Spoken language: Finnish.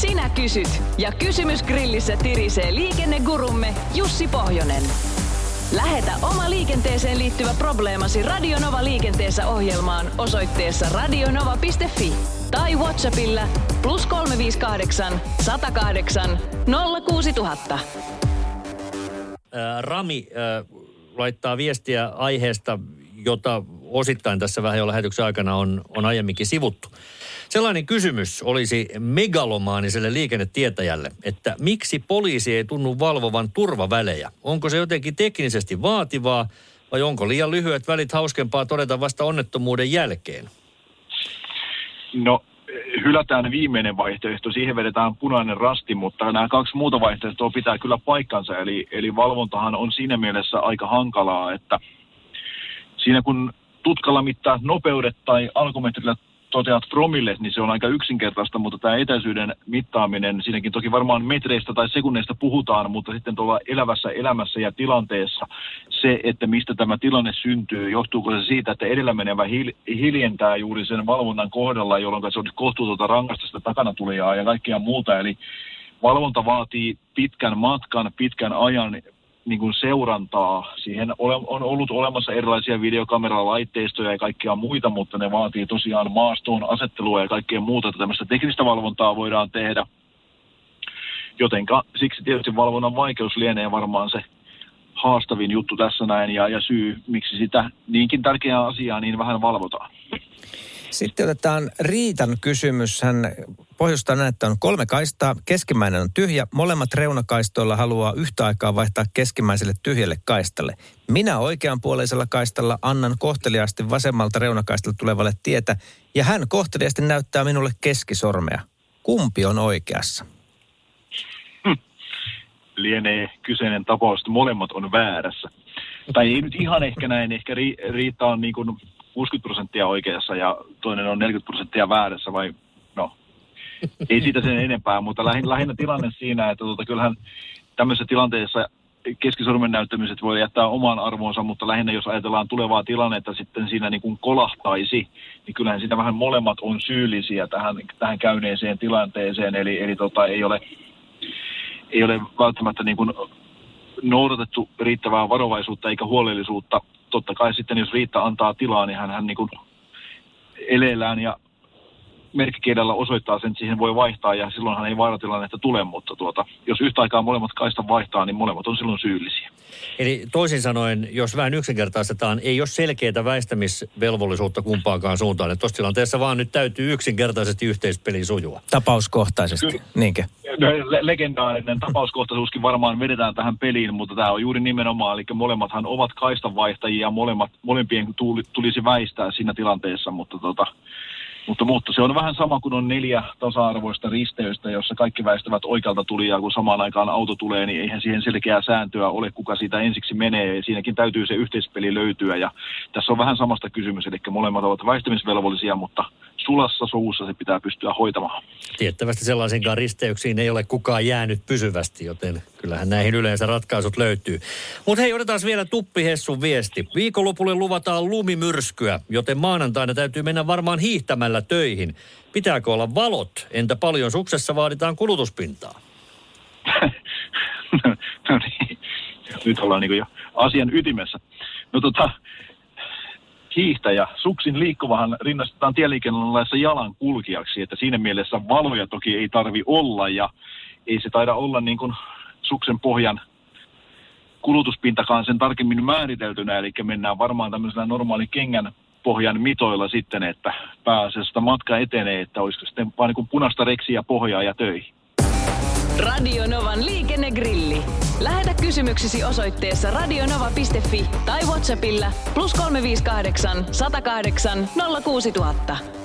Sinä kysyt ja kysymys grillissä tirisee liikennegurumme Jussi Pohjonen. Lähetä oma liikenteeseen liittyvä probleemasi Radionova liikenteessä ohjelmaan osoitteessa radionova.fi tai Whatsappilla plus 358 108 06000. Rami äh, laittaa viestiä aiheesta, jota osittain tässä vähän jo lähetyksen aikana on, on aiemminkin sivuttu. Sellainen kysymys olisi megalomaaniselle liikennetietäjälle, että miksi poliisi ei tunnu valvovan turvavälejä? Onko se jotenkin teknisesti vaativaa vai onko liian lyhyet välit hauskempaa todeta vasta onnettomuuden jälkeen? No, hylätään viimeinen vaihtoehto, siihen vedetään punainen rasti, mutta nämä kaksi muuta vaihtoehtoa pitää kyllä paikkansa. Eli, eli valvontahan on siinä mielessä aika hankalaa, että siinä kun tutkalla mittaa nopeudet tai alkometrillä toteat promille, niin se on aika yksinkertaista, mutta tämä etäisyyden mittaaminen, siinäkin toki varmaan metreistä tai sekunneista puhutaan, mutta sitten tuolla elävässä elämässä ja tilanteessa se, että mistä tämä tilanne syntyy, johtuuko se siitä, että edellä menevä hil- hiljentää juuri sen valvonnan kohdalla, jolloin se on kohtuutonta rangaistusta takana tulijaa ja kaikkea muuta, eli valvonta vaatii pitkän matkan, pitkän ajan niin kuin seurantaa. Siihen on ollut olemassa erilaisia videokameralaitteistoja ja kaikkia muita, mutta ne vaatii tosiaan maastoon asettelua ja kaikkea muuta, että tämmöistä teknistä valvontaa voidaan tehdä. Jotenka siksi tietysti valvonnan vaikeus lienee varmaan se haastavin juttu tässä näin ja, ja syy, miksi sitä niinkin tärkeää asiaa niin vähän valvotaan. Sitten otetaan Riitan kysymys. Hän pohjustaa näin, että on kolme kaistaa, keskimmäinen on tyhjä, molemmat reunakaistoilla haluaa yhtä aikaa vaihtaa keskimmäiselle tyhjälle kaistalle. Minä oikeanpuoleisella kaistalla annan kohteliaasti vasemmalta reunakaistalta tulevalle tietä, ja hän kohteliaasti näyttää minulle keskisormea. Kumpi on oikeassa? Hm. Lienee kyseinen tapaus, että molemmat on väärässä. Tai ei nyt ihan ehkä näin, ehkä Riitta on niin kuin 60 prosenttia oikeassa ja toinen on 40 prosenttia väärässä vai ei siitä sen enempää, mutta lähinnä, lähinnä tilanne siinä, että tota, kyllähän tämmöisessä tilanteessa keskisormen näyttämiset voi jättää omaan arvoonsa, mutta lähinnä jos ajatellaan tulevaa tilannetta sitten siinä niin kuin kolahtaisi, niin kyllähän siinä vähän molemmat on syyllisiä tähän, tähän käyneeseen tilanteeseen, eli, eli tota, ei, ole, ei ole välttämättä niin kuin noudatettu riittävää varovaisuutta eikä huolellisuutta. Totta kai sitten jos Riitta antaa tilaa, niin hän, hän niin kuin eleellään ja merkkikielellä osoittaa sen, että siihen voi vaihtaa ja silloinhan ei vaaratilannetta tule, mutta tuota, jos yhtä aikaa molemmat kaista vaihtaa, niin molemmat on silloin syyllisiä. Eli toisin sanoen, jos vähän yksinkertaistetaan, ei ole selkeää väistämisvelvollisuutta kumpaakaan suuntaan. Tuossa tilanteessa vaan nyt täytyy yksinkertaisesti yhteispeli sujua. Tapauskohtaisesti, Ky- niinkö? No, le- legendaarinen tapauskohtaisuuskin varmaan vedetään tähän peliin, mutta tämä on juuri nimenomaan, eli molemmathan ovat kaistanvaihtajia ja molemmat, molempien tulisi väistää siinä tilanteessa, mutta tota, mutta, mutta se on vähän sama kuin on neljä tasa-arvoista risteystä, jossa kaikki väistävät oikealta tulijaa, kun samaan aikaan auto tulee, niin eihän siihen selkeää sääntöä ole, kuka siitä ensiksi menee. Ja siinäkin täytyy se yhteispeli löytyä. Ja tässä on vähän samasta kysymys, eli molemmat ovat väistämisvelvollisia, mutta sulassa suussa se pitää pystyä hoitamaan. Tiettävästi sellaisenkaan risteyksiin ei ole kukaan jäänyt pysyvästi, joten kyllähän näihin yleensä ratkaisut löytyy. Mutta hei, otetaan vielä Tuppi Hessun viesti. Viikonlopulle luvataan lumimyrskyä, joten maanantaina täytyy mennä varmaan hiihtämällä töihin. Pitääkö olla valot? Entä paljon suksessa vaaditaan kulutuspintaa? no niin, nyt ollaan niin jo asian ytimessä. No tota, hiihtäjä. Suksin liikkuvahan rinnastetaan tieliikennelaissa jalan kulkijaksi, että siinä mielessä valoja toki ei tarvi olla ja ei se taida olla niin kuin suksen pohjan kulutuspintakaan sen tarkemmin määriteltynä, eli mennään varmaan tämmöisellä normaali kengän pohjan mitoilla sitten, että pääasiassa matka etenee, että olisiko sitten vain niin punaista reksiä pohjaa ja töihin. Radio Novan liikennegrilli. Lähetä kysymyksesi osoitteessa radionova.fi tai Whatsappilla plus 358 108 06000.